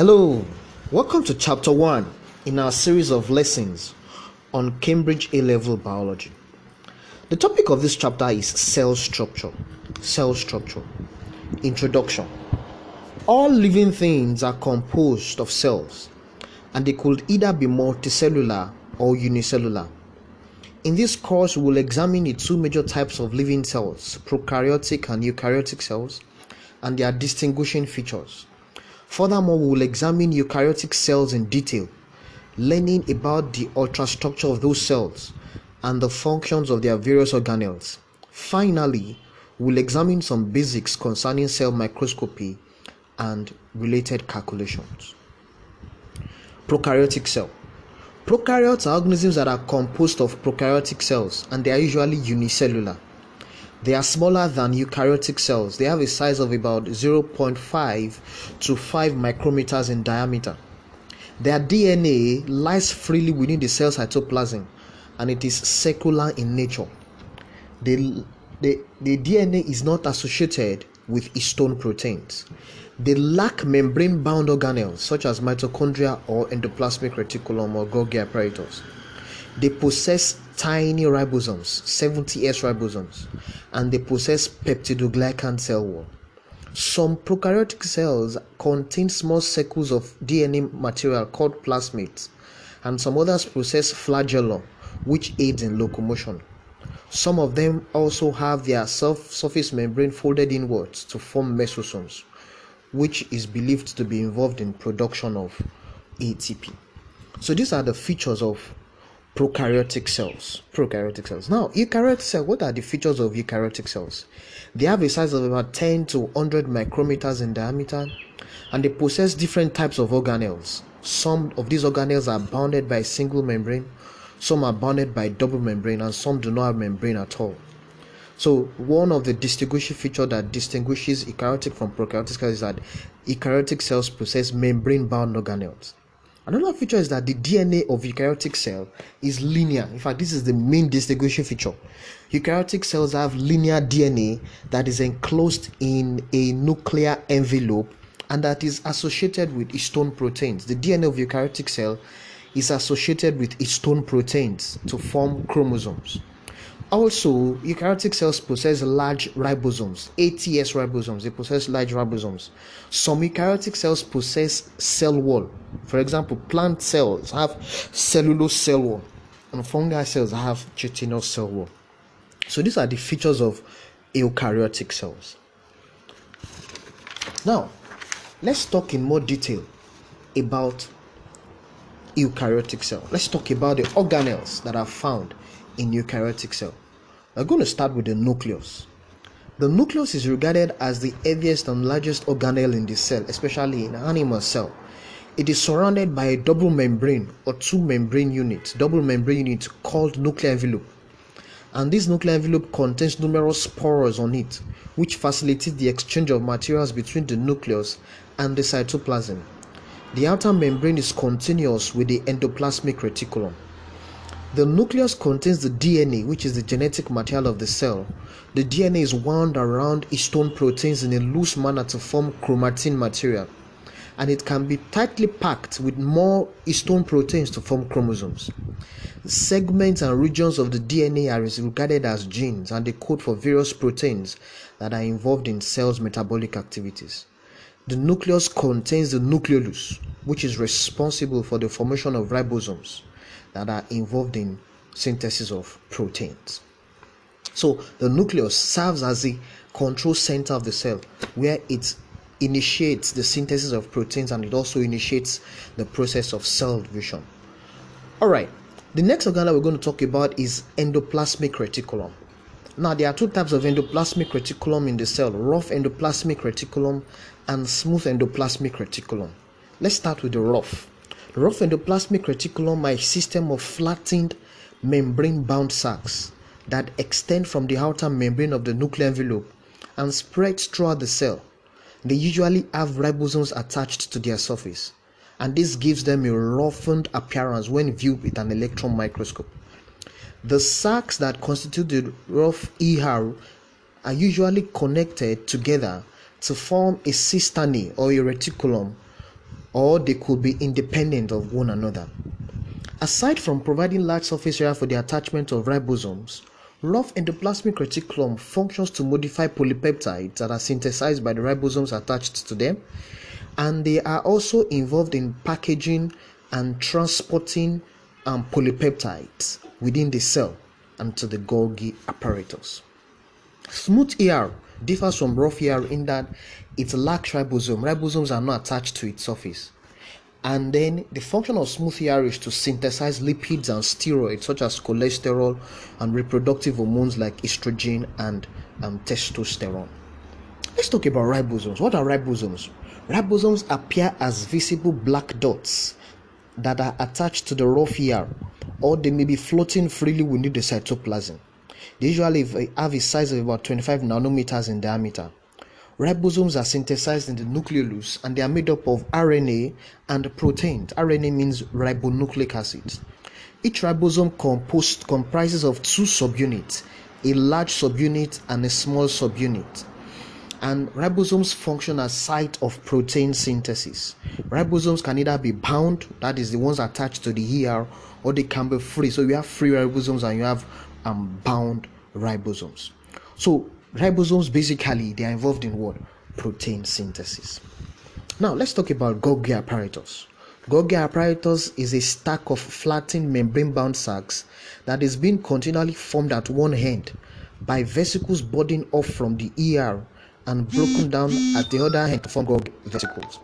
Hello, welcome to chapter 1 in our series of lessons on Cambridge A level biology. The topic of this chapter is cell structure. Cell structure. Introduction. All living things are composed of cells and they could either be multicellular or unicellular. In this course, we will examine the two major types of living cells prokaryotic and eukaryotic cells and their distinguishing features. Furthermore, we will examine eukaryotic cells in detail, learning about the ultrastructure of those cells and the functions of their various organelles. Finally, we'll examine some basics concerning cell microscopy and related calculations. Prokaryotic cell. Prokaryotes are organisms that are composed of prokaryotic cells and they are usually unicellular. They are smaller than eukaryotic cells. They have a size of about 0.5 to 5 micrometers in diameter. Their DNA lies freely within the cell cytoplasm and it is circular in nature. The, the, the DNA is not associated with histone proteins. They lack membrane bound organelles such as mitochondria or endoplasmic reticulum or Golgi apparatus. They possess tiny ribosomes, 70S ribosomes, and they possess peptidoglycan cell wall. Some prokaryotic cells contain small circles of DNA material called plasmids, and some others possess flagellum, which aids in locomotion. Some of them also have their cell surface membrane folded inwards to form mesosomes, which is believed to be involved in production of ATP. So these are the features of prokaryotic cells. Prokaryotic cells. Now, eukaryotic cells, what are the features of eukaryotic cells? They have a size of about 10 to 100 micrometers in diameter and they possess different types of organelles. Some of these organelles are bounded by a single membrane, some are bounded by double membrane, and some do not have membrane at all. So, one of the distinguishing feature that distinguishes eukaryotic from prokaryotic cells is that eukaryotic cells possess membrane bound organelles. Another feature is that the DNA of eukaryotic cell is linear. In fact, this is the main distinguishing feature. Eukaryotic cells have linear DNA that is enclosed in a nuclear envelope and that is associated with histone proteins. The DNA of eukaryotic cell is associated with histone proteins to form chromosomes. Also, eukaryotic cells possess large ribosomes, 80S ribosomes. They possess large ribosomes. Some eukaryotic cells possess cell wall. For example, plant cells have cellulose cell wall, and fungi cells have chitinous cell wall. So these are the features of eukaryotic cells. Now, let's talk in more detail about eukaryotic cell. Let's talk about the organelles that are found in eukaryotic cell. We're going to start with the nucleus. The nucleus is regarded as the heaviest and largest organelle in the cell, especially in animal cell. It is surrounded by a double membrane or two membrane units, double membrane unit called nuclear envelope. And this nuclear envelope contains numerous pores on it, which facilitate the exchange of materials between the nucleus and the cytoplasm. The outer membrane is continuous with the endoplasmic reticulum. The nucleus contains the DNA, which is the genetic material of the cell. The DNA is wound around histone proteins in a loose manner to form chromatin material, and it can be tightly packed with more histone proteins to form chromosomes. Segments and regions of the DNA are regarded as genes and they code for various proteins that are involved in cells' metabolic activities. The nucleus contains the nucleolus, which is responsible for the formation of ribosomes that are involved in synthesis of proteins. So the nucleus serves as the control center of the cell where it initiates the synthesis of proteins and it also initiates the process of cell division. All right, the next organ that we're going to talk about is endoplasmic reticulum. Now, there are two types of endoplasmic reticulum in the cell rough endoplasmic reticulum and smooth endoplasmic reticulum. Let's start with the rough. Rough endoplasmic reticulum are a system of flattened membrane bound sacs that extend from the outer membrane of the nuclear envelope and spread throughout the cell. They usually have ribosomes attached to their surface, and this gives them a roughened appearance when viewed with an electron microscope. The sacs that constitute the rough ER are usually connected together to form a cisternae or a reticulum or they could be independent of one another. Aside from providing large surface area for the attachment of ribosomes, rough endoplasmic reticulum functions to modify polypeptides that are synthesized by the ribosomes attached to them, and they are also involved in packaging and transporting um, polypeptides within the cell and to the Golgi apparatus. Smooth ER differs from rough ER in that it lacks ribosome. Ribosomes are not attached to its surface. And then the function of smooth ER is to synthesize lipids and steroids such as cholesterol and reproductive hormones like estrogen and um, testosterone. Let's talk about ribosomes. What are ribosomes? Ribosomes appear as visible black dots that are attached to the raw ER or they may be floating freely within the cytoplasm. They usually have a size of about 25 nanometers in diameter. Ribosomes are synthesized in the nucleolus and they are made up of RNA and proteins. RNA means ribonucleic acid. Each ribosome composed comprises of two subunits, a large subunit and a small subunit. And ribosomes function as site of protein synthesis. Ribosomes can either be bound, that is the ones attached to the ER, or they can be free. So you have free ribosomes and you have um, bound ribosomes. So ribosomes basically they are involved in what? Protein synthesis. Now let's talk about golgi apparatus. Golgi apparatus is a stack of flattened membrane bound sacs that is being continually formed at one end by vesicles budding off from the er and broken down at the other end to form golgi vesicles.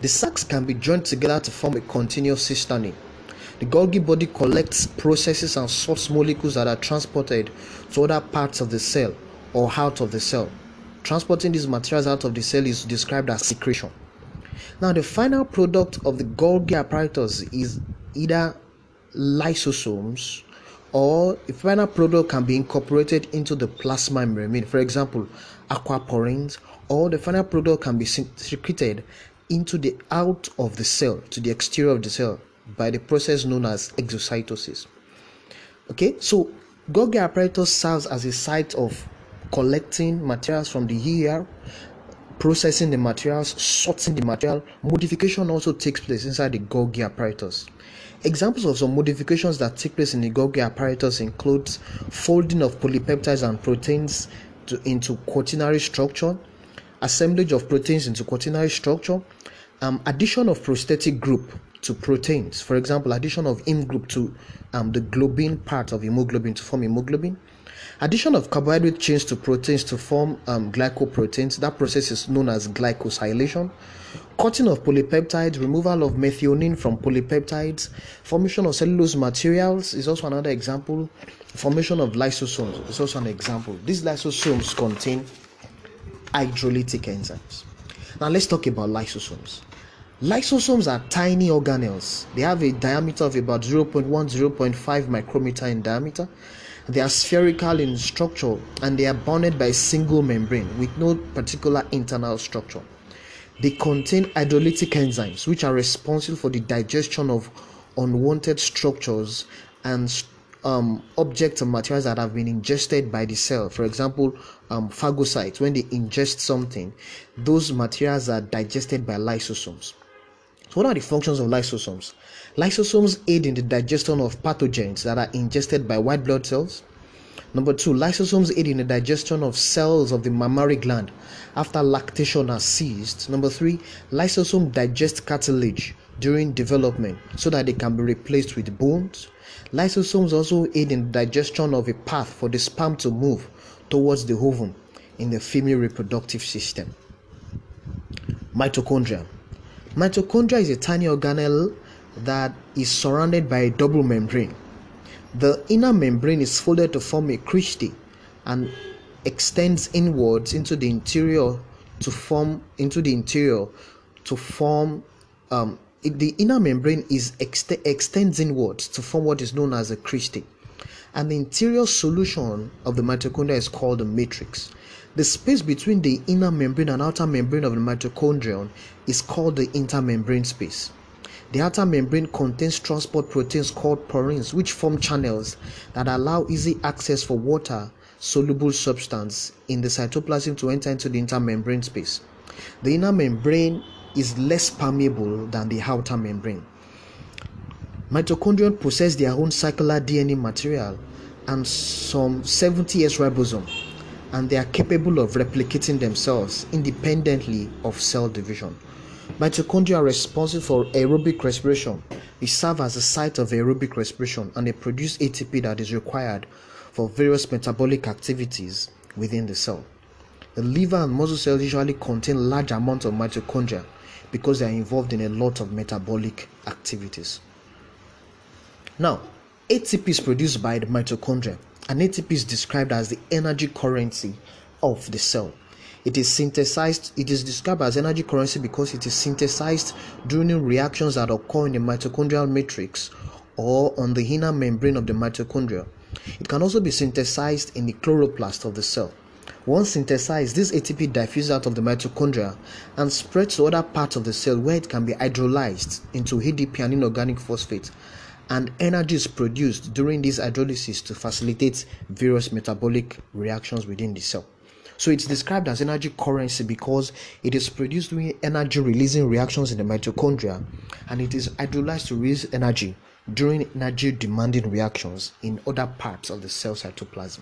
The sacs can be joined together to form a continuous cistern the Golgi body collects, processes, and sorts molecules that are transported to other parts of the cell or out of the cell. Transporting these materials out of the cell is described as secretion. Now, the final product of the Golgi apparatus is either lysosomes or the final product can be incorporated into the plasma membrane. For example, aquaporins, or the final product can be secreted into the out of the cell to the exterior of the cell by the process known as exocytosis. Okay, so Golgi apparatus serves as a site of collecting materials from the ER, processing the materials, sorting the material. Modification also takes place inside the Golgi apparatus. Examples of some modifications that take place in the Golgi apparatus include folding of polypeptides and proteins to, into quaternary structure, assemblage of proteins into quaternary structure, um, addition of prosthetic group to proteins. For example, addition of heme group to um, the globin part of hemoglobin to form hemoglobin Addition of carbohydrate chains to proteins to form um, glycoproteins, that process is known as glycosylation. Cutting of polypeptides, removal of methionine from polypeptides, formation of cellulose materials is also another example. Formation of lysosomes is also an example. These lysosomes contain hydrolytic enzymes. Now let's talk about lysosomes. Lysosomes are tiny organelles. They have a diameter of about 0.1 0.5 micrometer in diameter they are spherical in structure and they are bounded by a single membrane with no particular internal structure. They contain hydrolytic enzymes which are responsible for the digestion of unwanted structures and um, objects and materials that have been ingested by the cell. For example, um, phagocytes, when they ingest something, those materials are digested by lysosomes. So, what are the functions of lysosomes? Lysosomes aid in the digestion of pathogens that are ingested by white blood cells. Number two, lysosomes aid in the digestion of cells of the mammary gland after lactation has ceased. Number three, lysosomes digest cartilage during development so that they can be replaced with bones. Lysosomes also aid in the digestion of a path for the sperm to move towards the ovum in the female reproductive system. Mitochondria. Mitochondria is a tiny organelle that is surrounded by a double membrane. The inner membrane is folded to form a cristae and extends inwards into the interior to form into the interior to form um, the inner membrane is ext- extends inwards to form what is known as a cristae and the interior solution of the mitochondria is called the matrix the space between the inner membrane and outer membrane of the mitochondrion is called the intermembrane space the outer membrane contains transport proteins called porins, which form channels that allow easy access for water soluble substance in the cytoplasm to enter into the intermembrane space. The inner membrane is less permeable than the outer membrane. Mitochondria possess their own circular DNA material and some 70S ribosome, and they are capable of replicating themselves independently of cell division. Mitochondria are responsible for aerobic respiration. They serve as a site of aerobic respiration and they produce ATP that is required for various metabolic activities within the cell. The liver and muscle cells usually contain large amounts of mitochondria because they are involved in a lot of metabolic activities. Now, ATP is produced by the mitochondria, and ATP is described as the energy currency of the cell. It is synthesized, it is described as energy currency because it is synthesized during reactions that occur in the mitochondrial matrix or on the inner membrane of the mitochondria. It can also be synthesized in the chloroplast of the cell. Once synthesized, this ATP diffuses out of the mitochondria and spreads to other parts of the cell where it can be hydrolyzed into ADP and inorganic phosphate. And energy is produced during this hydrolysis to facilitate various metabolic reactions within the cell. So it's described as energy currency because it is produced during energy releasing reactions in the mitochondria and it is hydrolyzed to release energy during energy demanding reactions in other parts of the cell cytoplasm.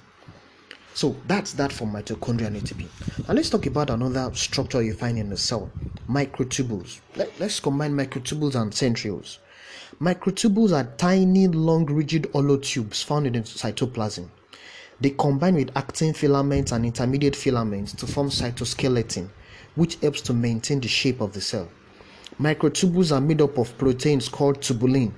So that's that for mitochondria and ATP. Now let's talk about another structure you find in the cell microtubules. Let, us combine microtubules and centrioles. Microtubules are tiny, long, rigid hollow tubes found in the cytoplasm. They combine with actin filaments and intermediate filaments to form cytoskeleton, which helps to maintain the shape of the cell. Microtubules are made up of proteins called tubulin.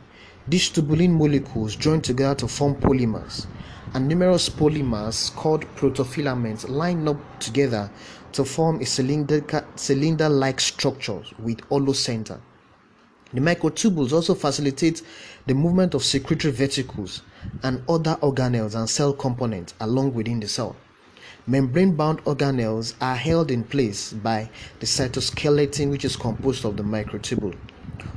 These tubulin molecules join together to form polymers and numerous polymers called protofilaments line up together to form a cylinder like structure with hollow center. The microtubules also facilitate the movement of secretory vesicles and other organelles and cell components along within the cell. Membrane bound organelles are held in place by the cytoskeleton, which is composed of the microtubule.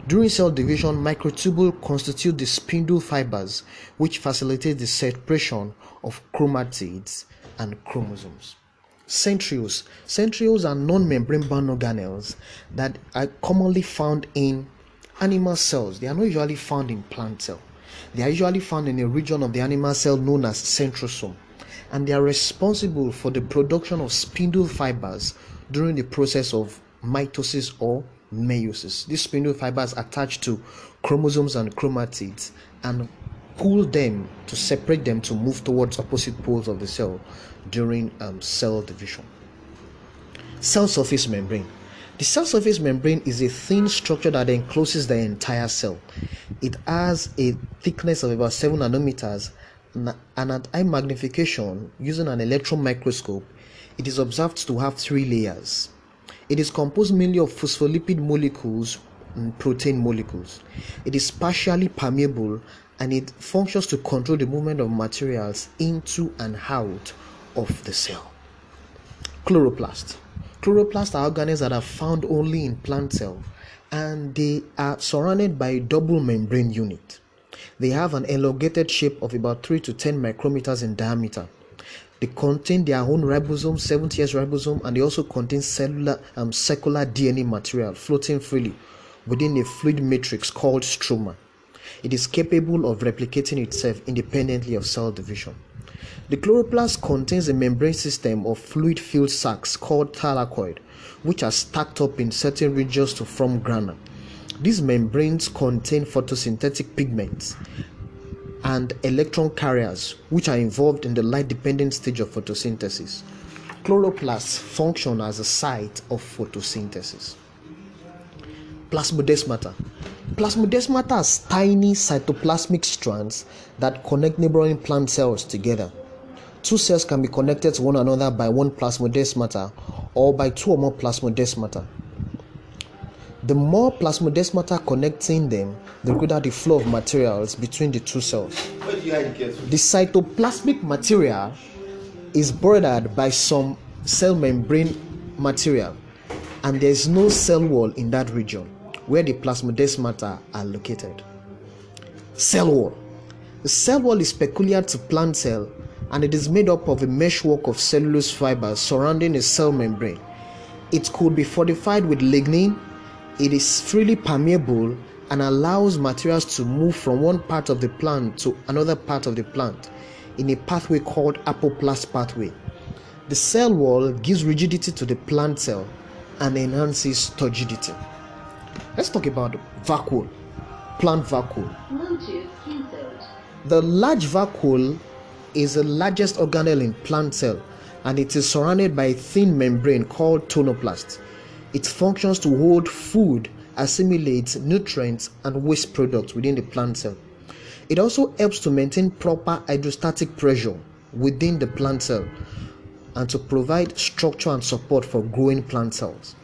During cell division, microtubule constitute the spindle fibers which facilitate the separation of chromatids and chromosomes. Centrioles. Centrioles are non-membrane bound organelles that are commonly found in animal cells. They are not usually found in plant cell. They are usually found in a region of the animal cell known as centrosome and they are responsible for the production of spindle fibers during the process of mitosis or meiosis. These spindle fibers attach to chromosomes and chromatids and pull them to separate them to move towards opposite poles of the cell during um, cell division. Cell surface membrane. The cell surface membrane is a thin structure that encloses the entire cell. It has a thickness of about 7 nanometers and at high magnification using an electron microscope, it is observed to have three layers. It is composed mainly of phospholipid molecules and protein molecules. It is partially permeable and it functions to control the movement of materials into and out of the cell. Chloroplast. Chloroplasts are organelles that are found only in plant cells and they are surrounded by a double membrane unit. They have an elongated shape of about 3 to 10 micrometers in diameter. They contain their own ribosome, 70S ribosome, and they also contain cellular um, circular DNA material floating freely within a fluid matrix called stroma. It is capable of replicating itself independently of cell division. The chloroplast contains a membrane system of fluid filled sacs called thylakoid, which are stacked up in certain regions to form grana. These membranes contain photosynthetic pigments and electron carriers, which are involved in the light dependent stage of photosynthesis. Chloroplasts function as a site of photosynthesis. Plasmodesmata. Plasmodesmata are tiny cytoplasmic strands that connect neighboring plant cells together. Two cells can be connected to one another by one plasmodesmata or by two or more plasmodesmata. The more plasmodesmata connecting them, the greater the flow of materials between the two cells. The cytoplasmic material is bordered by some cell membrane material, and there is no cell wall in that region where the plasmodesmata are located. Cell wall. The cell wall is peculiar to plant cell and it is made up of a meshwork of cellulose fibers surrounding a cell membrane. It could be fortified with lignin, it is freely permeable and allows materials to move from one part of the plant to another part of the plant in a pathway called apoplast pathway. The cell wall gives rigidity to the plant cell and enhances turgidity. Let's talk about vacuole, plant vacuole. The large vacuole is the largest organelle in plant cell and it is surrounded by a thin membrane called tonoplast. It functions to hold food, assimilate nutrients and waste products within the plant cell. It also helps to maintain proper hydrostatic pressure within the plant cell and to provide structure and support for growing plant cells.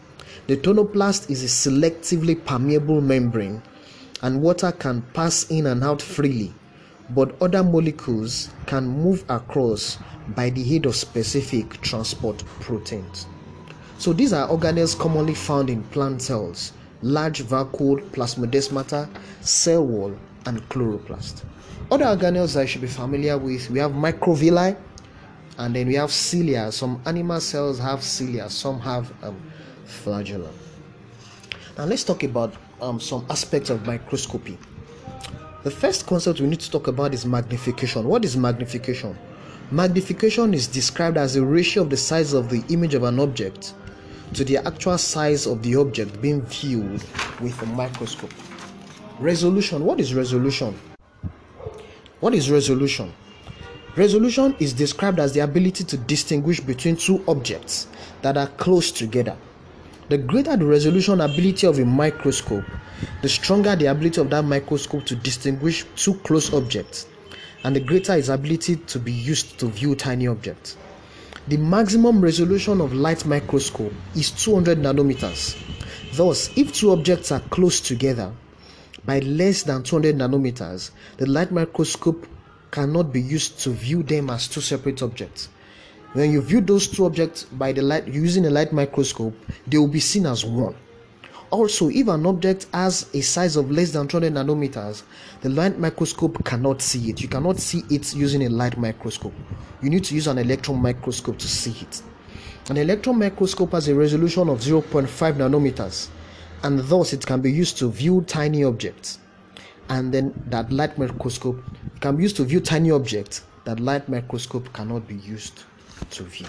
The tonoplast is a selectively permeable membrane and water can pass in and out freely, but other molecules can move across by the aid of specific transport proteins. So these are organelles commonly found in plant cells large vacuole, plasmodesmata, cell wall, and chloroplast. Other organelles I should be familiar with we have microvilli, and then we have cilia. Some animal cells have cilia, some have um, flagellum. Now let's talk about um, some aspects of microscopy. The first concept we need to talk about is magnification. What is magnification? Magnification is described as a ratio of the size of the image of an object to the actual size of the object being viewed with a microscope. Resolution. What is resolution? What is resolution? Resolution is described as the ability to distinguish between two objects that are close together. The greater the resolution ability of a microscope, the stronger the ability of that microscope to distinguish two close objects, and the greater its ability to be used to view tiny objects. The maximum resolution of light microscope is 200 nanometers. Thus, if two objects are close together, by less than 200 nanometers, the light microscope cannot be used to view them as two separate objects. When you view those two objects by the light using a light microscope, they will be seen as one. Also, if an object has a size of less than 200 nanometers, the light microscope cannot see it. You cannot see it using a light microscope. You need to use an electron microscope to see it. An electron microscope has a resolution of 0.5 nanometers and thus it can be used to view tiny objects and then that light microscope can be used to view tiny objects that light microscope cannot be used to view